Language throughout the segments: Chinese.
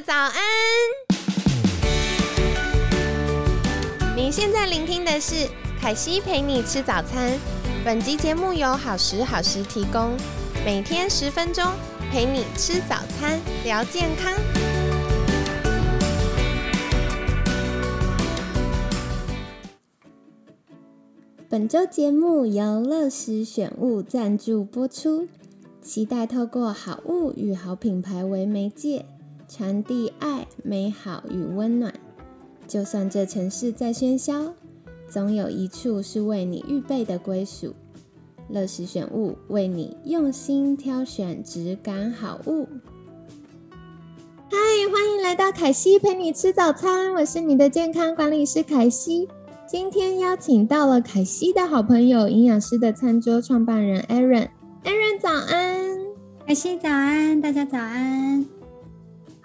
早安！你现在聆听的是凯西陪你吃早餐。本集节目由好时好食提供，每天十分钟陪你吃早餐，聊健康。本周节目由乐食选物赞助播出，期待透过好物与好品牌为媒介。传递爱、美好与温暖。就算这城市再喧嚣，总有一处是为你预备的归属。乐时选物为你用心挑选质感好物。嗨，欢迎来到凯西陪你吃早餐，我是你的健康管理师凯西。今天邀请到了凯西的好朋友，营养师的餐桌创办人 Aaron。Aaron 早安，凯西早安，大家早安。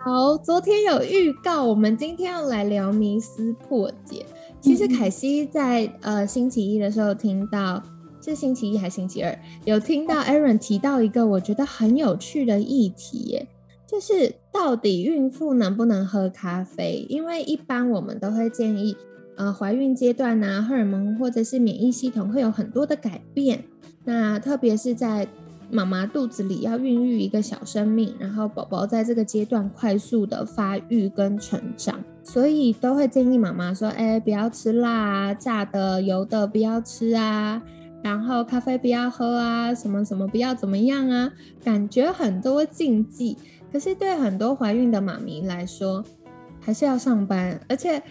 好，昨天有预告，我们今天要来聊迷思破解。其实凯西在呃星期一的时候听到，是星期一还是星期二？有听到 Aaron 提到一个我觉得很有趣的议题，耶，就是到底孕妇能不能喝咖啡？因为一般我们都会建议，呃，怀孕阶段呢，荷尔蒙或者是免疫系统会有很多的改变，那特别是在。妈妈肚子里要孕育一个小生命，然后宝宝在这个阶段快速的发育跟成长，所以都会建议妈妈说：“哎，不要吃辣啊，炸的、油的不要吃啊，然后咖啡不要喝啊，什么什么不要怎么样啊。”感觉很多禁忌，可是对很多怀孕的妈咪来说，还是要上班，而且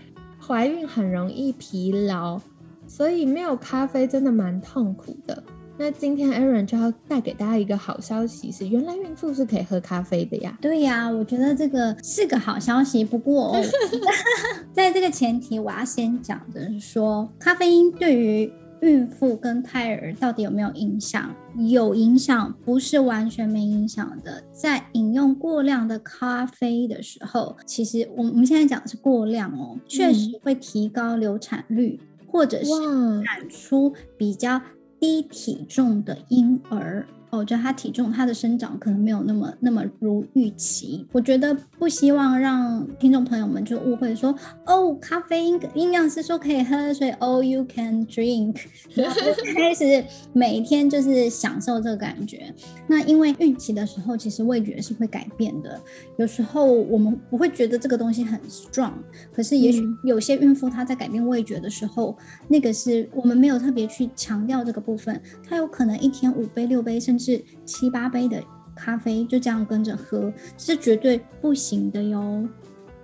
怀孕很容易疲劳，所以没有咖啡真的蛮痛苦的。那今天 Aaron 就要带给大家一个好消息，是原来孕妇是可以喝咖啡的呀。对呀，我觉得这个是个好消息。不过，在这个前提，我要先讲的是说，咖啡因对于孕妇跟胎儿到底有没有影响？有影响，不是完全没影响的。在饮用过量的咖啡的时候，其实我我们现在讲的是过量哦，确实会提高流产率，或者是产出比较。低体重的婴儿。哦，我觉得他体重、他的生长可能没有那么那么如预期。我觉得不希望让听众朋友们就误会说，哦，咖啡因营养师说可以喝，所以 all you can drink，开始每天就是享受这个感觉。那因为孕期的时候，其实味觉是会改变的。有时候我们不会觉得这个东西很 strong，可是也许有些孕妇她在改变味觉的时候，那个是我们没有特别去强调这个部分，她有可能一天五杯六杯甚是七八杯的咖啡就这样跟着喝，是绝对不行的哟。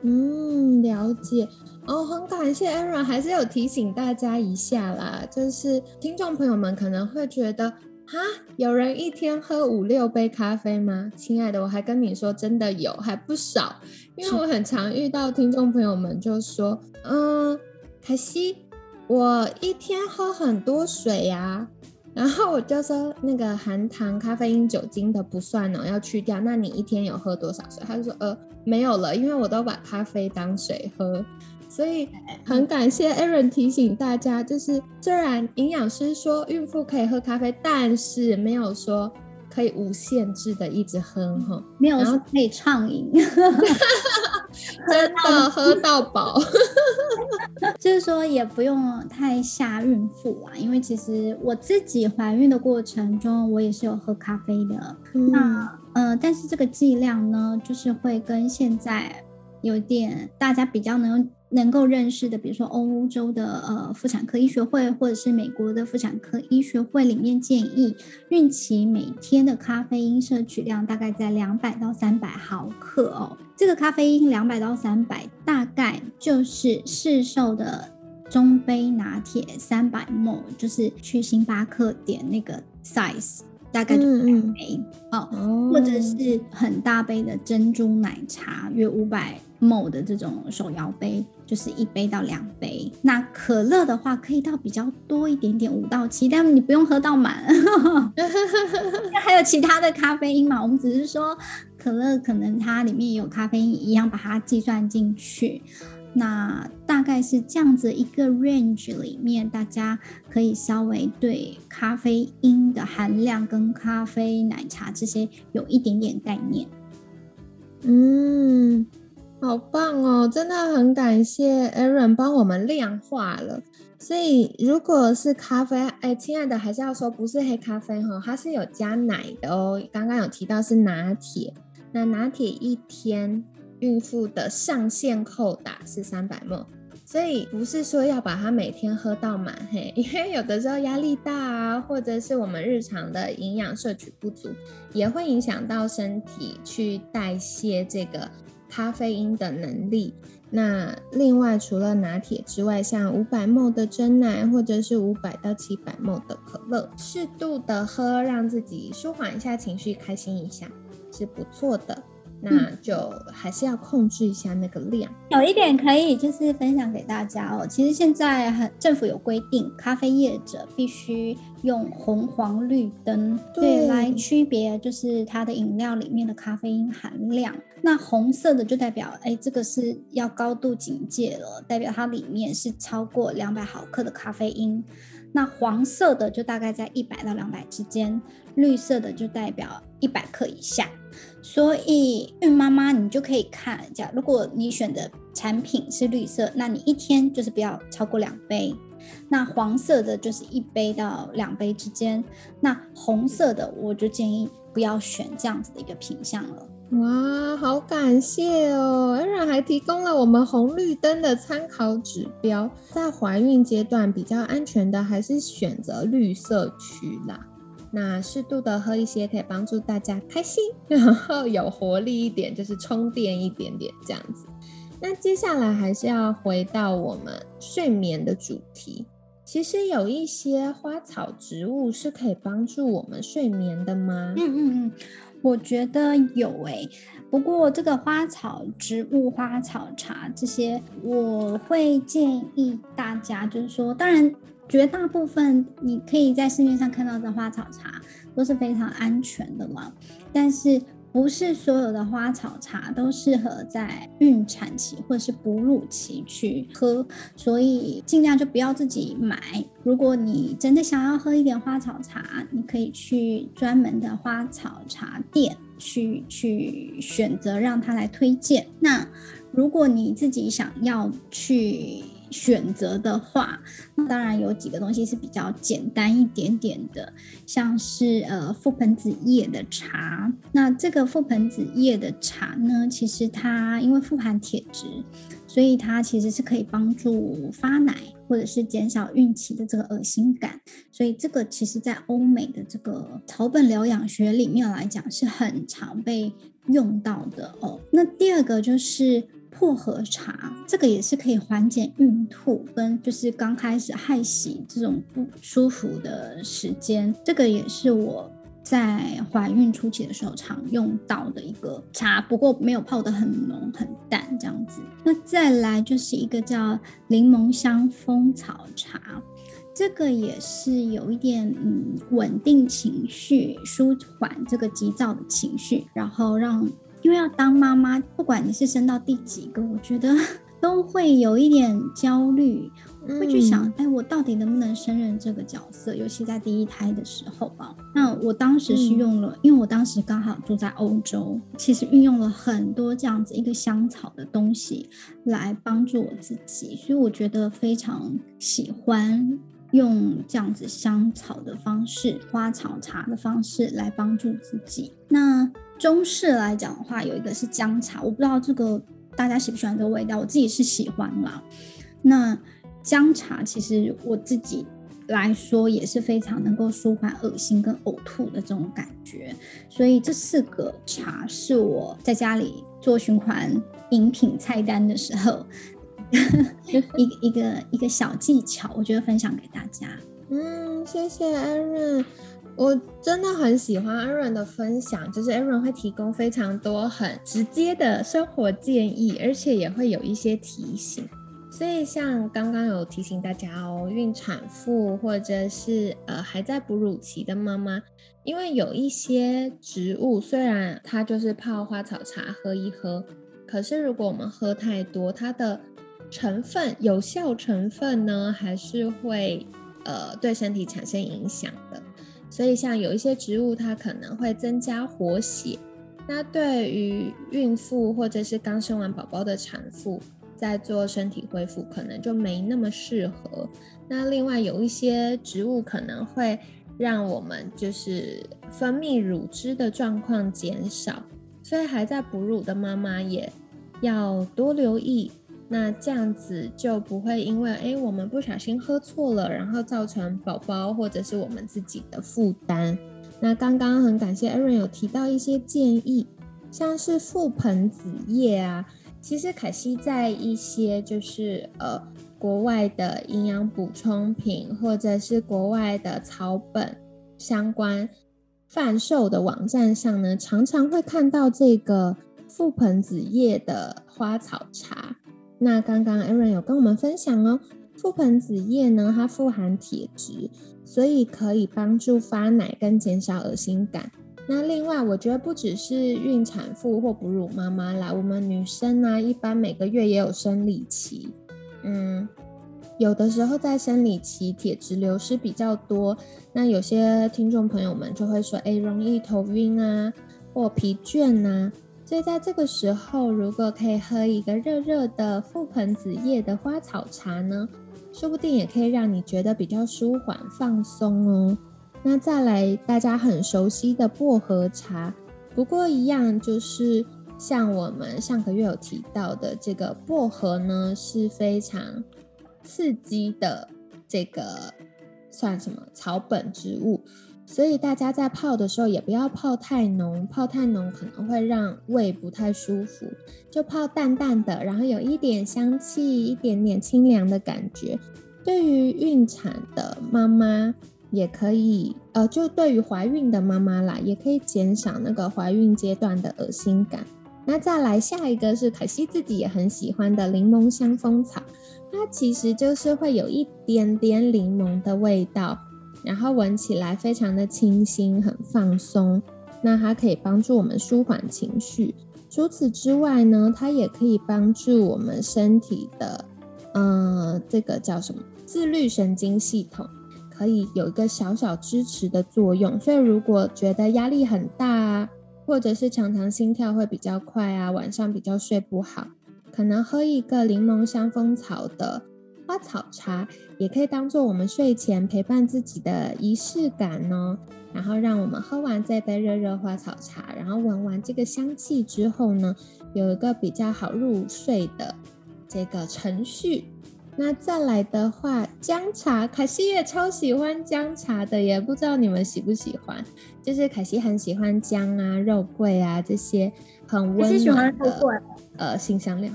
嗯，了解哦，很感谢艾瑞还是有提醒大家一下啦。就是听众朋友们可能会觉得，哈，有人一天喝五六杯咖啡吗？亲爱的，我还跟你说，真的有，还不少。因为我很常遇到听众朋友们就说，嗯，可惜我一天喝很多水呀。然后我就说，那个含糖、咖啡因、酒精的不算哦，要去掉。那你一天有喝多少水？他就说，呃，没有了，因为我都把咖啡当水喝。所以很感谢 Aaron 提醒大家，就是虽然营养师说孕妇可以喝咖啡，但是没有说。可以无限制的一直喝哈，没有说可以畅饮，真的喝到饱。就是说也不用太吓孕妇啊，因为其实我自己怀孕的过程中，我也是有喝咖啡的。那呃，但是这个剂量呢，就是会跟现在有点大家比较能。能够认识的，比如说欧洲的呃妇产科医学会，或者是美国的妇产科医学会里面建议，孕期每天的咖啡因摄取量大概在两百到三百毫克哦。这个咖啡因两百到三百，大概就是市售的中杯拿铁三百 ml，就是去星巴克点那个 size，大概就两杯哦，或者是很大杯的珍珠奶茶，约五百 ml 的这种手摇杯。就是一杯到两杯，那可乐的话可以到比较多一点点，五到七，但你不用喝到满。那还有其他的咖啡因嘛？我们只是说可乐可能它里面有咖啡因一样，把它计算进去。那大概是这样子一个 range 里面，大家可以稍微对咖啡因的含量跟咖啡奶茶这些有一点点概念。嗯。好棒哦！真的很感谢 Aaron 帮我们量化了。所以如果是咖啡，哎，亲爱的，还是要说不是黑咖啡哈，它是有加奶的哦。刚刚有提到是拿铁，那拿铁一天孕妇的上限扣打是三百沫。所以不是说要把它每天喝到满嘿，因为有的时候压力大啊，或者是我们日常的营养摄取不足，也会影响到身体去代谢这个咖啡因的能力。那另外除了拿铁之外，像五百沫的真奶，或者是五百到七百沫的可乐，适度的喝，让自己舒缓一下情绪，开心一下是不错的。那就还是要控制一下那个量。有一点可以就是分享给大家哦，其实现在很政府有规定，咖啡业者必须用红黄绿灯对来区别，就是它的饮料里面的咖啡因含量。那红色的就代表，哎，这个是要高度警戒了，代表它里面是超过两百毫克的咖啡因。那黄色的就大概在一百到两百之间，绿色的就代表一百克以下。所以孕妈妈你就可以看一下，如果你选的产品是绿色，那你一天就是不要超过两杯。那黄色的就是一杯到两杯之间。那红色的我就建议不要选这样子的一个品相了。哇，好感谢哦！恩然还提供了我们红绿灯的参考指标，在怀孕阶段比较安全的还是选择绿色区啦。那适度的喝一些，可以帮助大家开心，然后有活力一点，就是充电一点点这样子。那接下来还是要回到我们睡眠的主题。其实有一些花草植物是可以帮助我们睡眠的吗？嗯嗯嗯。我觉得有诶，不过这个花草植物、花草茶这些，我会建议大家，就是说，当然，绝大部分你可以在市面上看到的花草茶都是非常安全的嘛，但是。不是所有的花草茶都适合在孕产期或者是哺乳期去喝，所以尽量就不要自己买。如果你真的想要喝一点花草茶，你可以去专门的花草茶店去去选择，让他来推荐。那如果你自己想要去，选择的话，那当然有几个东西是比较简单一点点的，像是呃覆盆子叶的茶。那这个覆盆子叶的茶呢，其实它因为富含铁质，所以它其实是可以帮助发奶或者是减少孕期的这个恶心感。所以这个其实在欧美的这个草本疗养学里面来讲是很常被用到的哦。那第二个就是。薄荷茶，这个也是可以缓解孕吐跟就是刚开始害喜这种不舒服的时间。这个也是我在怀孕初期的时候常用到的一个茶，不过没有泡得很浓很淡这样子。那再来就是一个叫柠檬香蜂草茶，这个也是有一点嗯稳定情绪、舒缓这个急躁的情绪，然后让。因为要当妈妈，不管你是生到第几个，我觉得 都会有一点焦虑，会去想，哎，我到底能不能胜任这个角色？尤其在第一胎的时候吧。那我当时是用了，因为我当时刚好住在欧洲，其实运用了很多这样子一个香草的东西来帮助我自己，所以我觉得非常喜欢用这样子香草的方式、花草茶的方式来帮助自己。那。中式来讲的话，有一个是姜茶，我不知道这个大家喜不喜欢这个味道，我自己是喜欢啦。那姜茶其实我自己来说也是非常能够舒缓恶心跟呕吐的这种感觉，所以这四个茶是我在家里做循环饮品菜单的时候 一个一个一个小技巧，我觉得分享给大家。嗯，谢谢安润。我真的很喜欢 Aaron 的分享，就是 Aaron 会提供非常多很直接的生活建议，而且也会有一些提醒。所以像刚刚有提醒大家哦，孕产妇或者是呃还在哺乳期的妈妈，因为有一些植物虽然它就是泡花草茶喝一喝，可是如果我们喝太多，它的成分有效成分呢，还是会呃对身体产生影响的。所以，像有一些植物，它可能会增加活血，那对于孕妇或者是刚生完宝宝的产妇，在做身体恢复可能就没那么适合。那另外有一些植物可能会让我们就是分泌乳汁的状况减少，所以还在哺乳的妈妈也要多留意。那这样子就不会因为哎我们不小心喝错了，然后造成宝宝或者是我们自己的负担。那刚刚很感谢 Aaron 有提到一些建议，像是覆盆子叶啊，其实凯西在一些就是呃国外的营养补充品或者是国外的草本相关贩售的网站上呢，常常会看到这个覆盆子叶的花草茶。那刚刚 Aaron 有跟我们分享哦，覆盆子叶呢，它富含铁质。所以可以帮助发奶跟减少恶心感。那另外，我觉得不只是孕产妇或哺乳妈妈啦，我们女生呢，一般每个月也有生理期。嗯，有的时候在生理期铁质流失比较多，那有些听众朋友们就会说，哎，容易头晕啊，或疲倦啊。所以在这个时候，如果可以喝一个热热的覆盆子叶的花草茶呢？说不定也可以让你觉得比较舒缓放松哦。那再来，大家很熟悉的薄荷茶，不过一样就是像我们上个月有提到的，这个薄荷呢是非常刺激的，这个算什么草本植物。所以大家在泡的时候也不要泡太浓，泡太浓可能会让胃不太舒服。就泡淡淡的，然后有一点香气，一点点清凉的感觉。对于孕产的妈妈也可以，呃，就对于怀孕的妈妈啦，也可以减少那个怀孕阶段的恶心感。那再来下一个是凯西自己也很喜欢的柠檬香蜂草，它其实就是会有一点点柠檬的味道。然后闻起来非常的清新，很放松。那它可以帮助我们舒缓情绪。除此之外呢，它也可以帮助我们身体的，嗯，这个叫什么？自律神经系统，可以有一个小小支持的作用。所以如果觉得压力很大啊，或者是常常心跳会比较快啊，晚上比较睡不好，可能喝一个柠檬香蜂草的。花草茶也可以当做我们睡前陪伴自己的仪式感哦。然后让我们喝完这杯热热花草茶，然后闻完这个香气之后呢，有一个比较好入睡的这个程序。那再来的话，姜茶，凯西也超喜欢姜茶的，也不知道你们喜不喜欢。就是凯西很喜欢姜啊、肉桂啊这些很温暖的呃新香料。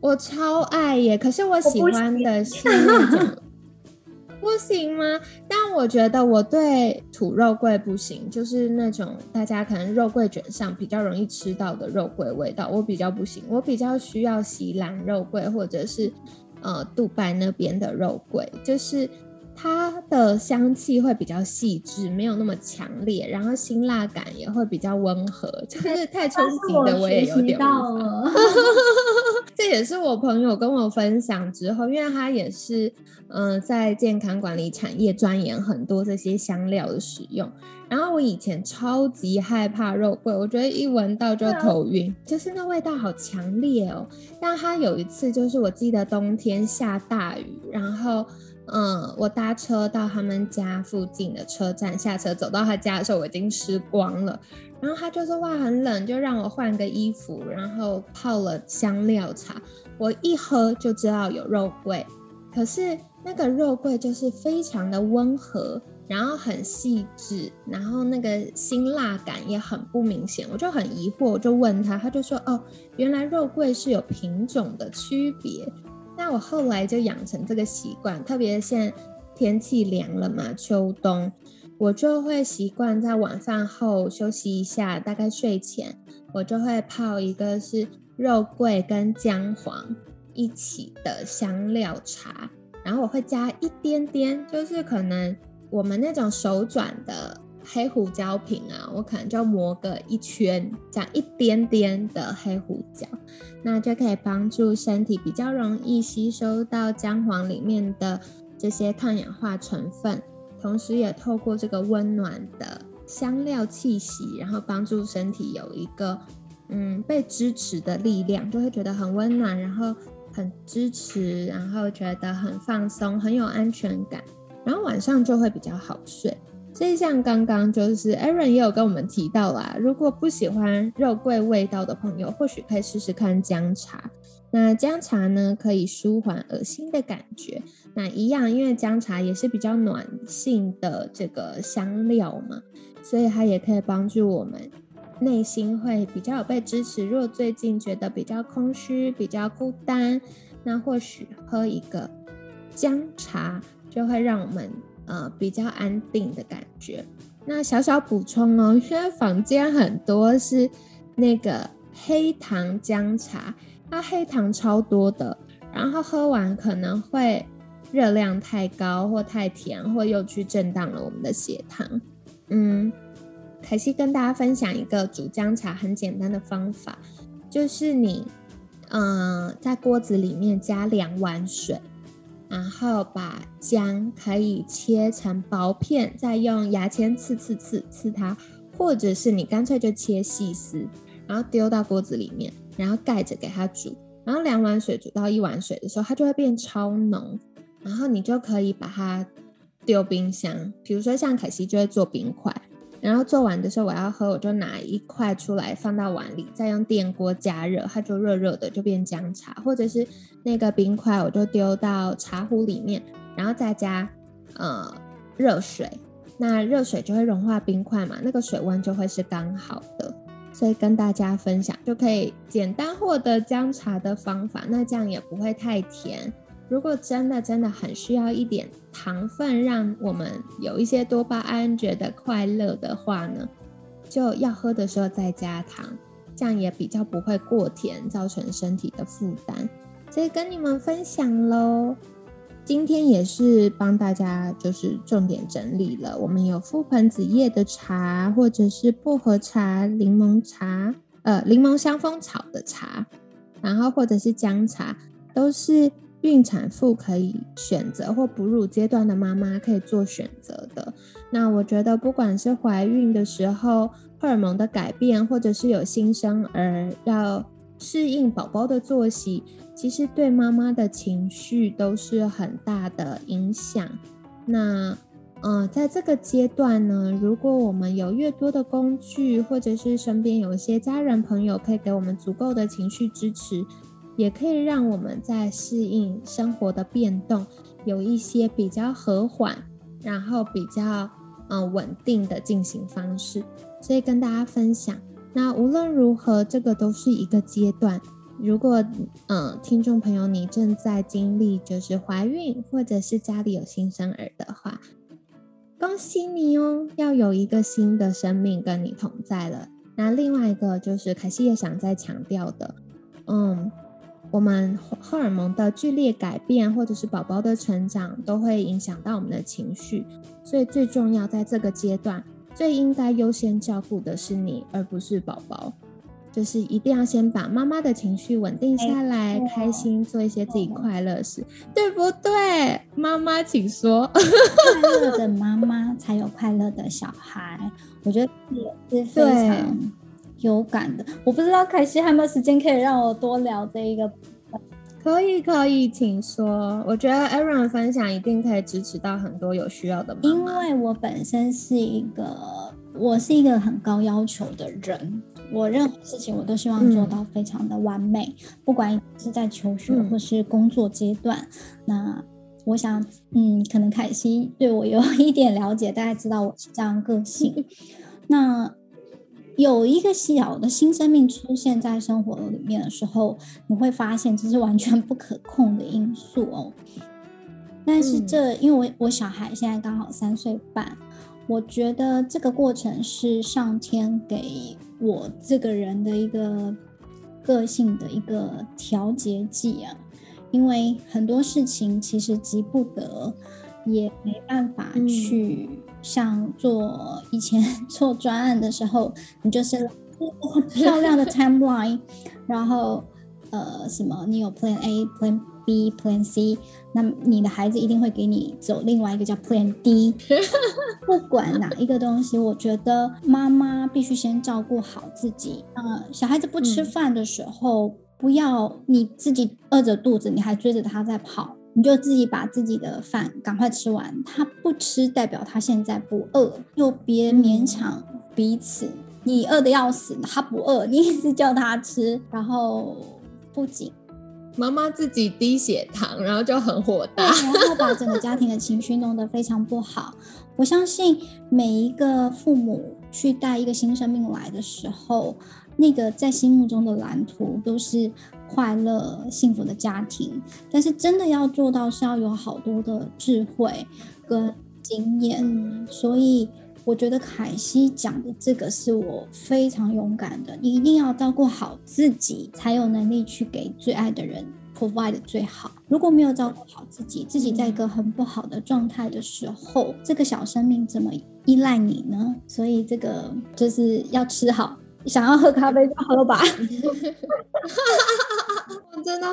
我超爱耶，可是我喜欢的是那种，不行吗？但我觉得我对土肉桂不行，就是那种大家可能肉桂卷上比较容易吃到的肉桂味道，我比较不行。我比较需要西兰肉桂或者是呃杜拜那边的肉桂，就是。它的香气会比较细致，没有那么强烈，然后辛辣感也会比较温和，就是太冲击的 我也有点到了。这也是我朋友跟我分享之后，因为他也是嗯在健康管理产业钻研很多这些香料的使用。然后我以前超级害怕肉桂，我觉得一闻到就头晕，就是那味道好强烈哦。但他有一次就是我记得冬天下大雨，然后。嗯，我搭车到他们家附近的车站下车，走到他家的时候，我已经吃光了。然后他就说：“哇，很冷，就让我换个衣服，然后泡了香料茶。”我一喝就知道有肉桂，可是那个肉桂就是非常的温和，然后很细致，然后那个辛辣感也很不明显。我就很疑惑，我就问他，他就说：“哦，原来肉桂是有品种的区别。”那我后来就养成这个习惯，特别现天气凉了嘛，秋冬，我就会习惯在晚饭后休息一下，大概睡前，我就会泡一个是肉桂跟姜黄一起的香料茶，然后我会加一点点，就是可能我们那种手转的。黑胡椒瓶啊，我可能就磨个一圈，这样一点点的黑胡椒，那就可以帮助身体比较容易吸收到姜黄里面的这些抗氧化成分，同时也透过这个温暖的香料气息，然后帮助身体有一个嗯被支持的力量，就会觉得很温暖，然后很支持，然后觉得很放松，很有安全感，然后晚上就会比较好睡。所以像刚刚就是 Aaron 也有跟我们提到啦，如果不喜欢肉桂味道的朋友，或许可以试试看姜茶。那姜茶呢，可以舒缓恶心的感觉。那一样，因为姜茶也是比较暖性的这个香料嘛，所以它也可以帮助我们内心会比较有被支持。如果最近觉得比较空虚、比较孤单，那或许喝一个姜茶就会让我们呃比较安定的感觉。那小小补充哦，因为坊间很多是那个黑糖姜茶。它黑糖超多的，然后喝完可能会热量太高，或太甜，或又去震荡了我们的血糖。嗯，凯西跟大家分享一个煮姜茶很简单的方法，就是你，嗯，在锅子里面加两碗水，然后把姜可以切成薄片，再用牙签刺刺刺刺它，或者是你干脆就切细丝，然后丢到锅子里面。然后盖着给它煮，然后两碗水煮到一碗水的时候，它就会变超浓，然后你就可以把它丢冰箱。比如说像凯西就会做冰块，然后做完的时候我要喝，我就拿一块出来放到碗里，再用电锅加热，它就热热的就变姜茶。或者是那个冰块我就丢到茶壶里面，然后再加呃热水，那热水就会融化冰块嘛，那个水温就会是刚好的。所以跟大家分享，就可以简单获得姜茶的方法。那这样也不会太甜。如果真的真的很需要一点糖分，让我们有一些多巴胺，觉得快乐的话呢，就要喝的时候再加糖，这样也比较不会过甜，造成身体的负担。所以跟你们分享喽。今天也是帮大家就是重点整理了，我们有覆盆子叶的茶，或者是薄荷茶、柠檬茶，呃，柠檬香蜂草的茶，然后或者是姜茶，都是孕产妇可以选择，或哺乳阶段的妈妈可以做选择的。那我觉得，不管是怀孕的时候荷尔蒙的改变，或者是有新生儿要。适应宝宝的作息，其实对妈妈的情绪都是很大的影响。那，呃，在这个阶段呢，如果我们有越多的工具，或者是身边有一些家人朋友可以给我们足够的情绪支持，也可以让我们在适应生活的变动，有一些比较和缓，然后比较嗯稳定的进行方式。所以跟大家分享。那无论如何，这个都是一个阶段。如果嗯，听众朋友你正在经历就是怀孕，或者是家里有新生儿的话，恭喜你哦，要有一个新的生命跟你同在了。那另外一个就是凯西也想再强调的，嗯，我们荷尔蒙的剧烈改变，或者是宝宝的成长，都会影响到我们的情绪，所以最重要在这个阶段。最应该优先照顾的是你，而不是宝宝。就是一定要先把妈妈的情绪稳定下来，开心做一些自己快乐事，对不对？妈妈，请说。快乐的妈妈才有快乐的小孩，我觉得也是非常有感的。我不知道凯西还有没有时间可以让我多聊这一个。可以可以，请说。我觉得 Aaron 分享一定可以支持到很多有需要的妈妈。因为我本身是一个，我是一个很高要求的人，我任何事情我都希望做到非常的完美，不管是在求学或是工作阶段。那我想，嗯，可能凯西对我有一点了解，大家知道我是这样个性。那。有一个小的新生命出现在生活里面的时候，你会发现这是完全不可控的因素哦。但是这因为我我小孩现在刚好三岁半，我觉得这个过程是上天给我这个人的一个个性的一个调节剂啊。因为很多事情其实急不得，也没办法去。像做以前 做专案的时候，你就是很 漂亮的 timeline，然后呃什么，你有 plan A、plan B Plan C，那你的孩子一定会给你走另外一个叫 Plan D。不管哪一个东西，我觉得妈妈必须先照顾好自己。呃，小孩子不吃饭的时候，不要你自己饿着肚子，你还追着他在跑。你就自己把自己的饭赶快吃完，他不吃代表他现在不饿，又别勉强彼此。你饿的要死，他不饿，你一直叫他吃，然后不仅妈妈自己低血糖，然后就很火大，然后把整个家庭的情绪弄得非常不好。我相信每一个父母去带一个新生命来的时候，那个在心目中的蓝图都是。快乐幸福的家庭，但是真的要做到是要有好多的智慧跟经验，所以我觉得凯西讲的这个是我非常勇敢的。你一定要照顾好自己，才有能力去给最爱的人 provide 最好。如果没有照顾好自己，自己在一个很不好的状态的时候，这个小生命怎么依赖你呢？所以这个就是要吃好。想要喝咖啡就喝吧。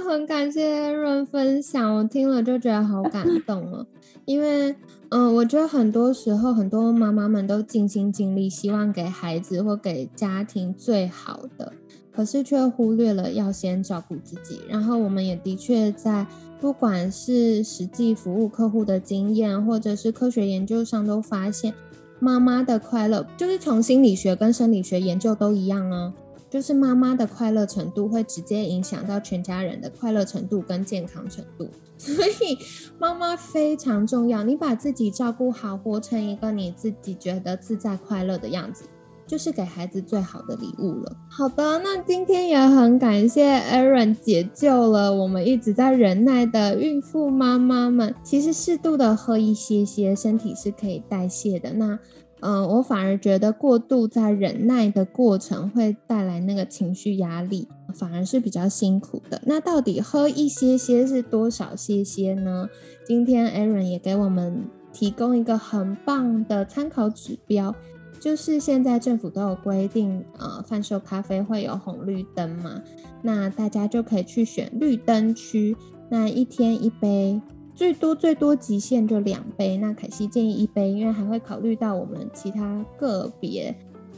很感谢 Aaron 分享，我听了就觉得好感 动了。因为，嗯，我觉得很多时候很多妈妈们都尽心尽力，希望给孩子或给家庭最好的，可是却忽略了要先照顾自己。然后，我们也的确在不管是实际服务客户的经验，或者是科学研究上都发现。妈妈的快乐，就是从心理学跟生理学研究都一样哦，就是妈妈的快乐程度会直接影响到全家人的快乐程度跟健康程度，所以妈妈非常重要。你把自己照顾好，活成一个你自己觉得自在快乐的样子，就是给孩子最好的礼物了。好的，那今天也很感谢 Aaron 解救了我们一直在忍耐的孕妇妈妈们。其实适度的喝一些些，身体是可以代谢的。那嗯，我反而觉得过度在忍耐的过程会带来那个情绪压力，反而是比较辛苦的。那到底喝一些些是多少些些呢？今天 Aaron 也给我们提供一个很棒的参考指标，就是现在政府都有规定，呃，贩售咖啡会有红绿灯嘛，那大家就可以去选绿灯区，那一天一杯。最多最多极限就两杯，那凯西建议一杯，因为还会考虑到我们其他个别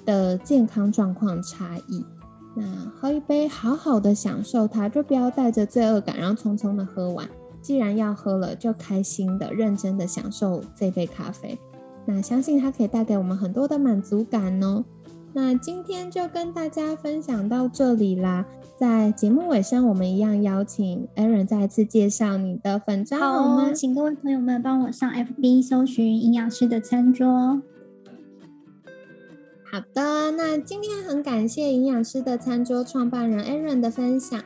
的健康状况差异。那喝一杯，好好的享受它，就不要带着罪恶感，然后匆匆的喝完。既然要喝了，就开心的、认真的享受这杯咖啡。那相信它可以带给我们很多的满足感哦。那今天就跟大家分享到这里啦。在节目尾声，我们一样邀请 Aaron 再次介绍你的粉章好吗？请各位朋友们帮我上 FB 搜寻营养师的餐桌。好的，那今天很感谢营养师的餐桌创办人 Aaron 的分享。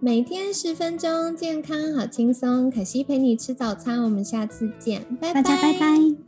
每天十分钟，健康好轻松。可惜陪你吃早餐，我们下次见，拜拜，大家拜拜。